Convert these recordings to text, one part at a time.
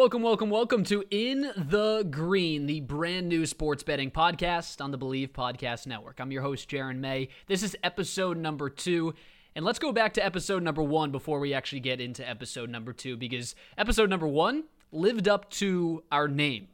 Welcome, welcome, welcome to In the Green, the brand new sports betting podcast on the Believe Podcast Network. I'm your host, Jaron May. This is episode number two. And let's go back to episode number one before we actually get into episode number two, because episode number one lived up to our name.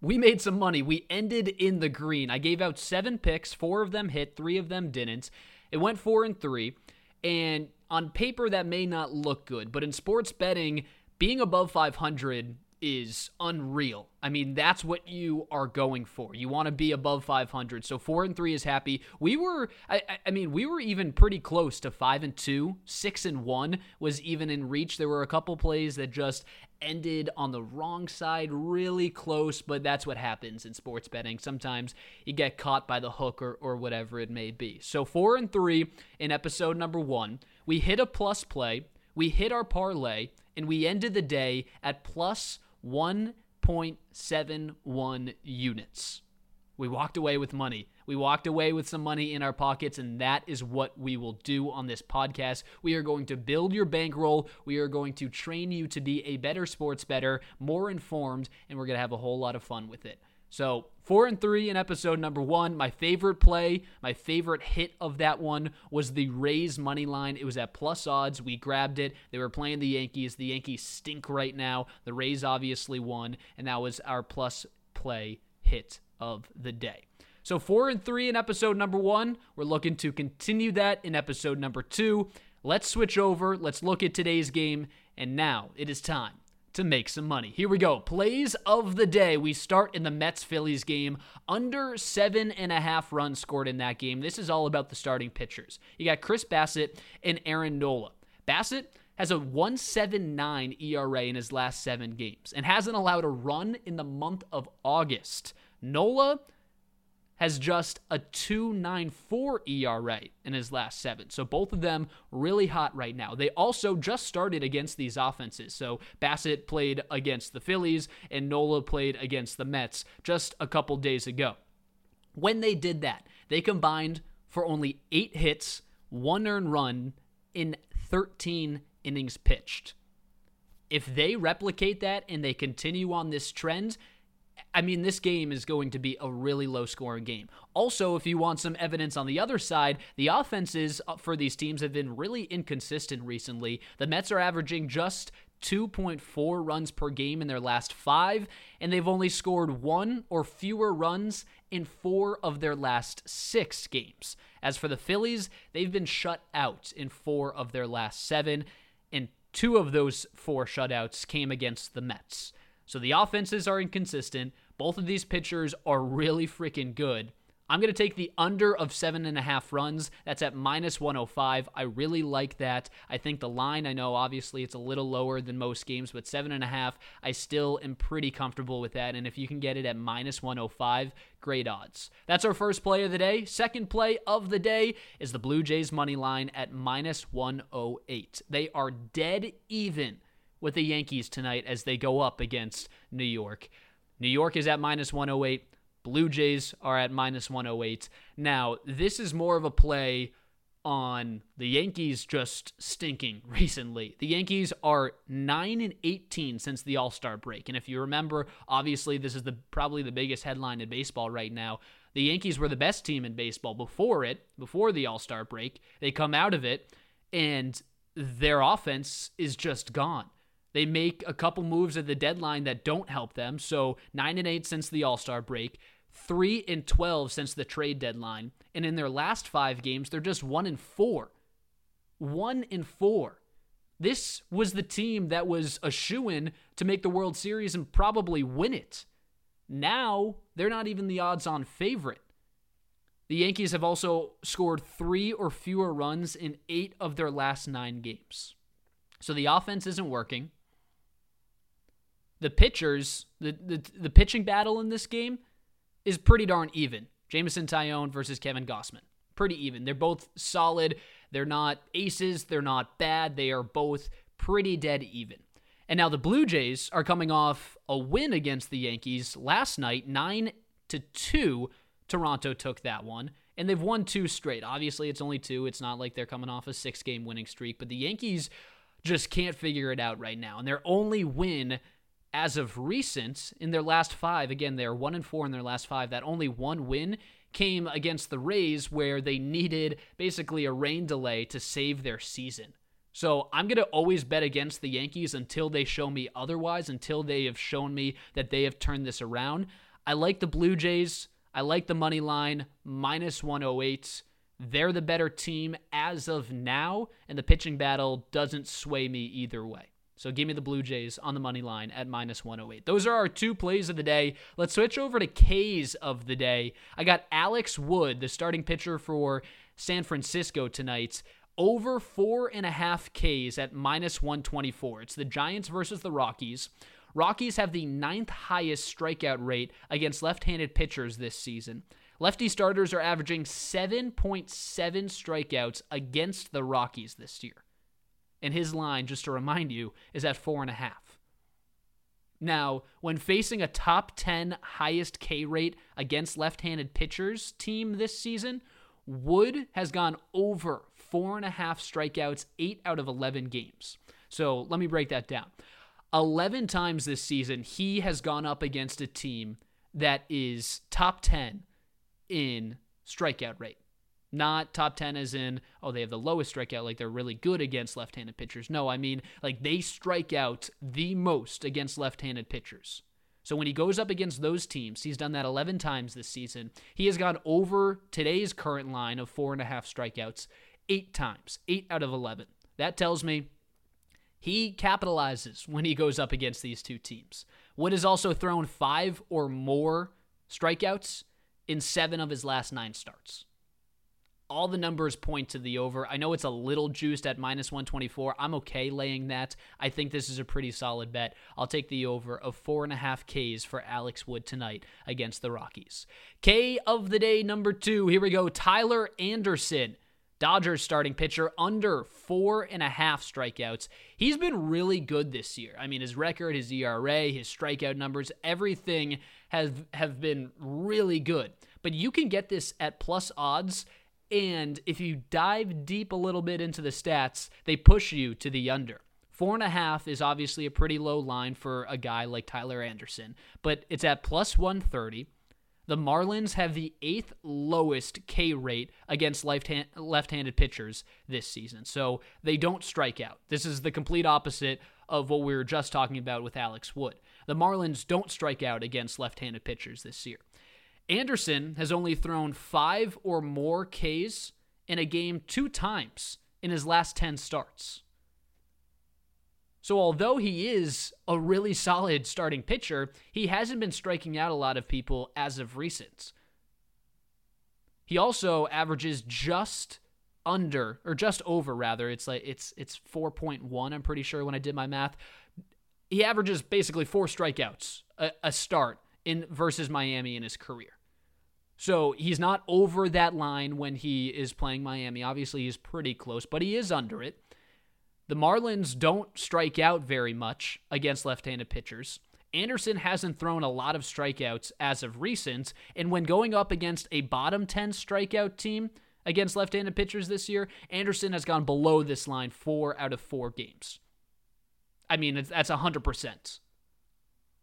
We made some money. We ended in the green. I gave out seven picks, four of them hit, three of them didn't. It went four and three. And on paper, that may not look good, but in sports betting, being above 500 is unreal. I mean, that's what you are going for. You want to be above 500. So four and three is happy. We were, I, I, mean, we were even pretty close to five and two. Six and one was even in reach. There were a couple plays that just ended on the wrong side, really close. But that's what happens in sports betting. Sometimes you get caught by the hook or, or whatever it may be. So four and three in episode number one. We hit a plus play. We hit our parlay and we ended the day at plus 1.71 units. We walked away with money. We walked away with some money in our pockets, and that is what we will do on this podcast. We are going to build your bankroll. We are going to train you to be a better sports bettor, more informed, and we're going to have a whole lot of fun with it. So, four and three in episode number one. My favorite play, my favorite hit of that one was the Rays money line. It was at plus odds. We grabbed it. They were playing the Yankees. The Yankees stink right now. The Rays obviously won, and that was our plus play hit of the day. So, four and three in episode number one. We're looking to continue that in episode number two. Let's switch over. Let's look at today's game. And now it is time to make some money. Here we go. Plays of the day. We start in the Mets Phillies game. Under seven and a half runs scored in that game. This is all about the starting pitchers. You got Chris Bassitt and Aaron Nola. Bassitt has a 179 ERA in his last seven games and hasn't allowed a run in the month of August. Nola has just a 2.94 ERA in his last seven. So both of them really hot right now. They also just started against these offenses. So Bassitt played against the Phillies and Nola played against the Mets just a couple days ago. When they did that, they combined for only eight hits, one earned run in 13 innings pitched. If they replicate that and they continue on this trend, I mean, this game is going to be a really low scoring game. Also, if you want some evidence on the other side, the offenses uh, for these teams have been really inconsistent recently. The Mets are averaging just 2.4 runs per game in their last five, and they've only scored one or fewer runs in four of their last six games. As for the Phillies, they've been shut out in four of their last seven, and two of those four shutouts came against the Mets. So the offenses are inconsistent. Both of these pitchers are really freaking good. I'm going to take the under of seven and a half runs. That's at minus 105. I really like that. I think the line, I know obviously it's a little lower than most games, but seven and a half, I still am pretty comfortable with that. And if you can get it at minus 105, great odds. That's our first play of the day. Second play of the day is the Blue Jays money line at minus 108. They are dead even with the Yankees tonight as they go up against New York. New York is at minus 108. Blue Jays are at minus 108. Now, this is more of a play on the Yankees just stinking recently. The Yankees are 9 and 18 since the All-Star break. And if you remember, obviously this is the probably the biggest headline in baseball right now. The Yankees were the best team in baseball before it, before the All-Star break. They come out of it and their offense is just gone. They make a couple moves at the deadline that don't help them. So 9 and 8 since the All-Star break, 3 and 12 since the trade deadline, and in their last 5 games they're just 1 and 4. 1 and 4. This was the team that was a shoo-in to make the World Series and probably win it. Now, they're not even the odds-on favorite. The Yankees have also scored 3 or fewer runs in 8 of their last 9 games. So the offense isn't working the pitchers, the, the, the pitching battle in this game is pretty darn even. Jameson Taillon versus Kevin Gausman. Pretty even. They're both solid. They're not aces. They're not bad. They are both pretty dead even. And now the Blue Jays are coming off a win against the Yankees last night, 9 to 2. Toronto took that one. And they've won two straight. Obviously, it's only two. It's not like they're coming off a six game winning streak, but the Yankees just can't figure it out right now. And their only win as of recent, in their last five, again, they're one and four in their last five. That only one win came against the Rays, where they needed basically a rain delay to save their season. So I'm going to always bet against the Yankees until they show me otherwise, until they have shown me that they have turned this around. I like the Blue Jays. I like the money line, minus 108. They're the better team as of now, and the pitching battle doesn't sway me either way. So give me the Blue Jays on the money line at minus 108. Those are our two plays of the day. Let's switch over to K's of the day. I got Alex Wood, the starting pitcher for San Francisco tonight, over four and a half Ks at minus 124. It's the Giants versus the Rockies. Rockies have the ninth highest strikeout rate against left handed pitchers this season. Lefty starters are averaging 7.7 strikeouts against the Rockies this year. And his line, just to remind you, is at four and a half. Now, when facing a top 10 highest K rate against left handed pitchers team this season, Wood has gone over four and a half strikeouts, eight out of 11 games. So let me break that down. 11 times this season, he has gone up against a team that is top 10 in strikeout rate. Not top 10 as in, oh, they have the lowest strikeout, like they're really good against left handed pitchers. No, I mean, like they strike out the most against left handed pitchers. So when he goes up against those teams, he's done that 11 times this season. He has gone over today's current line of four and a half strikeouts eight times, eight out of 11. That tells me he capitalizes when he goes up against these two teams. Wood has also thrown five or more strikeouts in seven of his last nine starts. All the numbers point to the over. I know it's a little juiced at minus 124. I'm okay laying that. I think this is a pretty solid bet. I'll take the over of four and a half Ks for Alex Wood tonight against the Rockies. K of the day number two. Here we go. Tyler Anderson. Dodgers starting pitcher under four and a half strikeouts. He's been really good this year. I mean, his record, his ERA, his strikeout numbers, everything has have been really good. But you can get this at plus odds. And if you dive deep a little bit into the stats, they push you to the under. Four and a half is obviously a pretty low line for a guy like Tyler Anderson, but it's at plus 130. The Marlins have the eighth lowest K rate against left handed pitchers this season. So they don't strike out. This is the complete opposite of what we were just talking about with Alex Wood. The Marlins don't strike out against left handed pitchers this year. Anderson has only thrown five or more Ks in a game two times in his last 10 starts. So, although he is a really solid starting pitcher, he hasn't been striking out a lot of people as of recent. He also averages just under or just over rather it's like it's it's 4.1 i'm pretty sure when i did my math he averages basically four strikeouts a, a start in versus miami in his career so he's not over that line when he is playing miami obviously he's pretty close but he is under it the Marlins don't strike out very much against left handed pitchers. Anderson hasn't thrown a lot of strikeouts as of recent, and when going up against a bottom 10 strikeout team against left handed pitchers this year, Anderson has gone below this line four out of four games. I mean, that's 100%.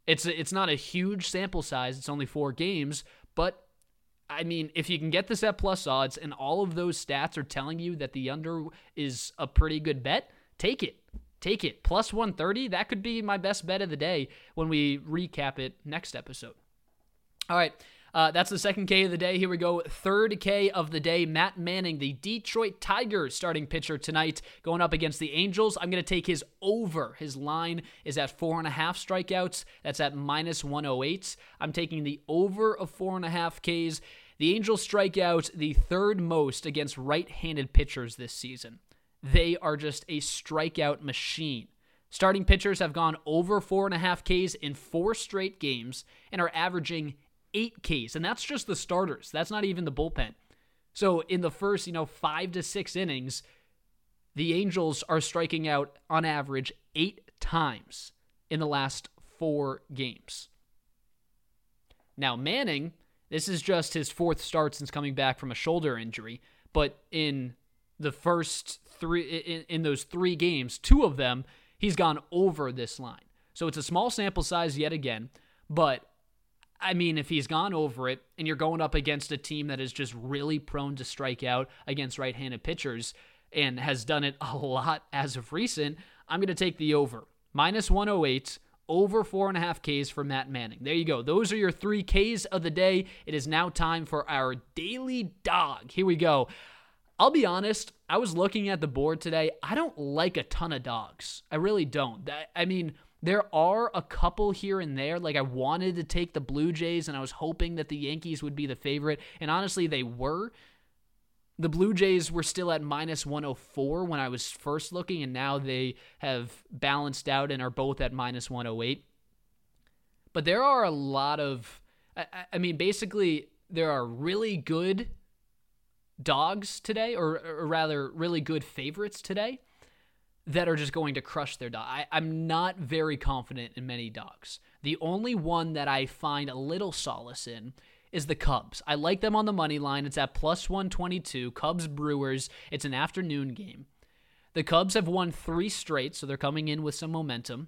It's, it's not a huge sample size, it's only four games, but I mean, if you can get this at plus odds and all of those stats are telling you that the under is a pretty good bet, take it. Take it. Plus 130, that could be my best bet of the day when we recap it next episode. All right. Uh, that's the second K of the day. Here we go. Third K of the day. Matt Manning, the Detroit Tigers starting pitcher tonight, going up against the Angels. I'm going to take his over. His line is at four and a half strikeouts. That's at minus 108. I'm taking the over of four and a half Ks. The Angels strike out the third most against right handed pitchers this season. They are just a strikeout machine. Starting pitchers have gone over four and a half Ks in four straight games and are averaging eight Ks. And that's just the starters. That's not even the bullpen. So in the first, you know, five to six innings, the Angels are striking out on average eight times in the last four games. Now, Manning, this is just his fourth start since coming back from a shoulder injury, but in the first three in, in those three games, two of them he's gone over this line. So it's a small sample size yet again, but I mean, if he's gone over it and you're going up against a team that is just really prone to strike out against right handed pitchers and has done it a lot as of recent, I'm going to take the over. Minus 108, over 4.5 Ks for Matt Manning. There you go. Those are your three Ks of the day. It is now time for our daily dog. Here we go. I'll be honest, I was looking at the board today. I don't like a ton of dogs. I really don't. I mean, there are a couple here and there. Like I wanted to take the Blue Jays and I was hoping that the Yankees would be the favorite. And honestly, they were. The Blue Jays were still at minus 104 when I was first looking, and now they have balanced out and are both at minus 108. But there are a lot of, I, I mean, basically, there are really good dogs today, or, or rather, really good favorites today that are just going to crush their dog. I, I'm not very confident in many dogs. The only one that I find a little solace in is the Cubs. I like them on the money line. It's at plus 122. Cubs Brewers. It's an afternoon game. The Cubs have won three straight, so they're coming in with some momentum.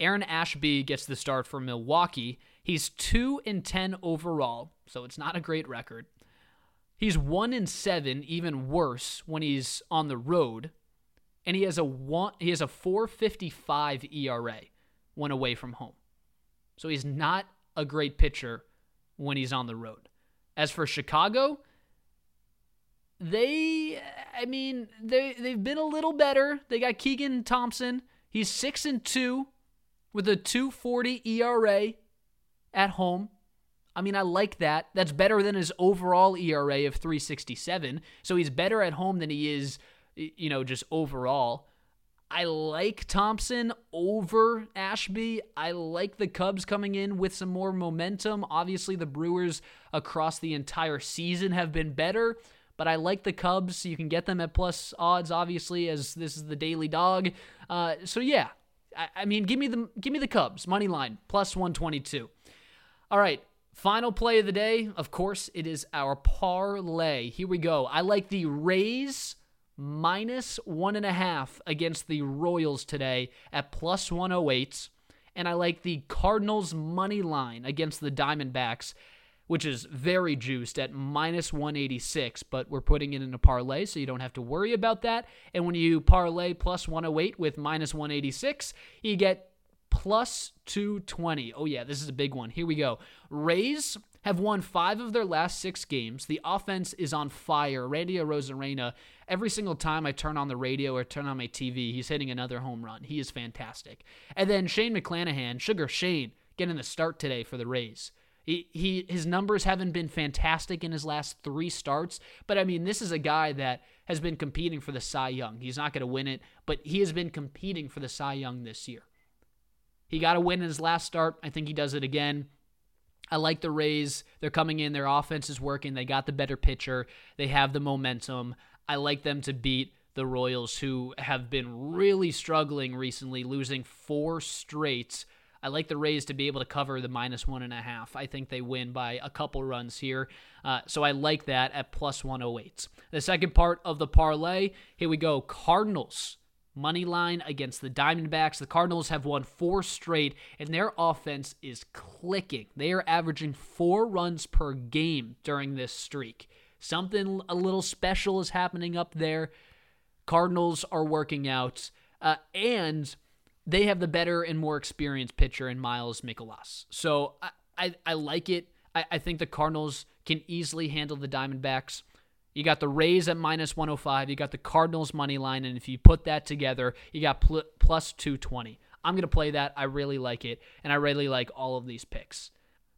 Aaron Ashby gets the start for Milwaukee. He's 2 and 10 overall, so it's not a great record. He's 1 and 7, even worse when he's on the road and he has a one he has a 455 ERA when away from home. So he's not a great pitcher when he's on the road. As for Chicago, they I mean, they they've been a little better. They got Keegan Thompson. He's 6 and 2 with a 240 ERA at home. I mean, I like that. That's better than his overall ERA of 367. So he's better at home than he is you know, just overall. I like Thompson over Ashby. I like the Cubs coming in with some more momentum. Obviously, the Brewers across the entire season have been better, but I like the Cubs. You can get them at plus odds, obviously, as this is the daily dog. Uh, so yeah, I, I mean, give me the give me the Cubs money line plus one twenty two. All right, Final play of the day, of course, it is our parlay. Here we go. I like the Rays minus one and a half against the Royals today at plus 108. And I like the Cardinals money line against the Diamondbacks, which is very juiced at minus 186, but we're putting it in a parlay, so you don't have to worry about that. And when you parlay plus 108 with minus 186, you get plus 220. Oh, yeah, this is a big one. Here we go. Rays have won five of their last six games. The offense is on fire. Randy Arozarena every single time I turn on the radio or turn on my TV, he's hitting another home run. He is fantastic. And then Shane McClanahan, Sugar Shane, getting the start today for the Rays. He, he his numbers haven't been fantastic in his last three starts, but I mean this is a guy that has been competing for the Cy Young. He's not going to win it, but he has been competing for the Cy Young this year. He got a win in his last start. I think he does it again. I like the Rays. They're coming in. Their offense is working. They got the better pitcher. They have the momentum. I like them to beat the Royals, who have been really struggling recently, losing four straight. I like the Rays to be able to cover the minus one and a half. I think they win by a couple runs here. Uh, so I like that at plus 108. The second part of the parlay, here we go. Cardinals money line against the Diamondbacks. The Cardinals have won four straight, and their offense is clicking. They are averaging four runs per game during this streak. Something a little special is happening up there. Cardinals are working out, uh, and they have the better and more experienced pitcher in Miles Mikolas. So I, I, I like it. I, I think the Cardinals can easily handle the Diamondbacks. You got the Rays at minus 105. You got the Cardinals money line. And if you put that together, you got pl- plus 220. I'm going to play that. I really like it. And I really like all of these picks.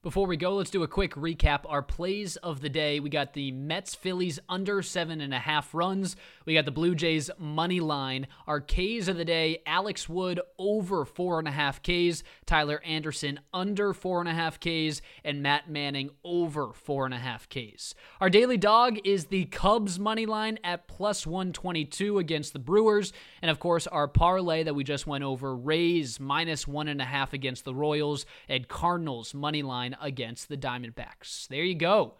Before we go, let's do a quick recap. Our plays of the day. We got the Mets Phillies under seven and a half runs. We got the Blue Jays money line. Our Ks of the day Alex Wood over four and a half Ks. Tyler Anderson under four and a half Ks. And Matt Manning over four and a half Ks. Our daily dog is the Cubs money line at plus 122 against the Brewers. And of course, our parlay that we just went over Rays minus one and a half against the Royals and Cardinals money line line against the Diamondbacks. There you go.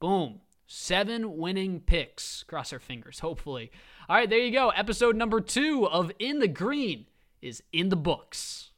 Boom. Seven winning picks. Cross our fingers, hopefully. All right, there you go. Episode number two of In the Green is in the books.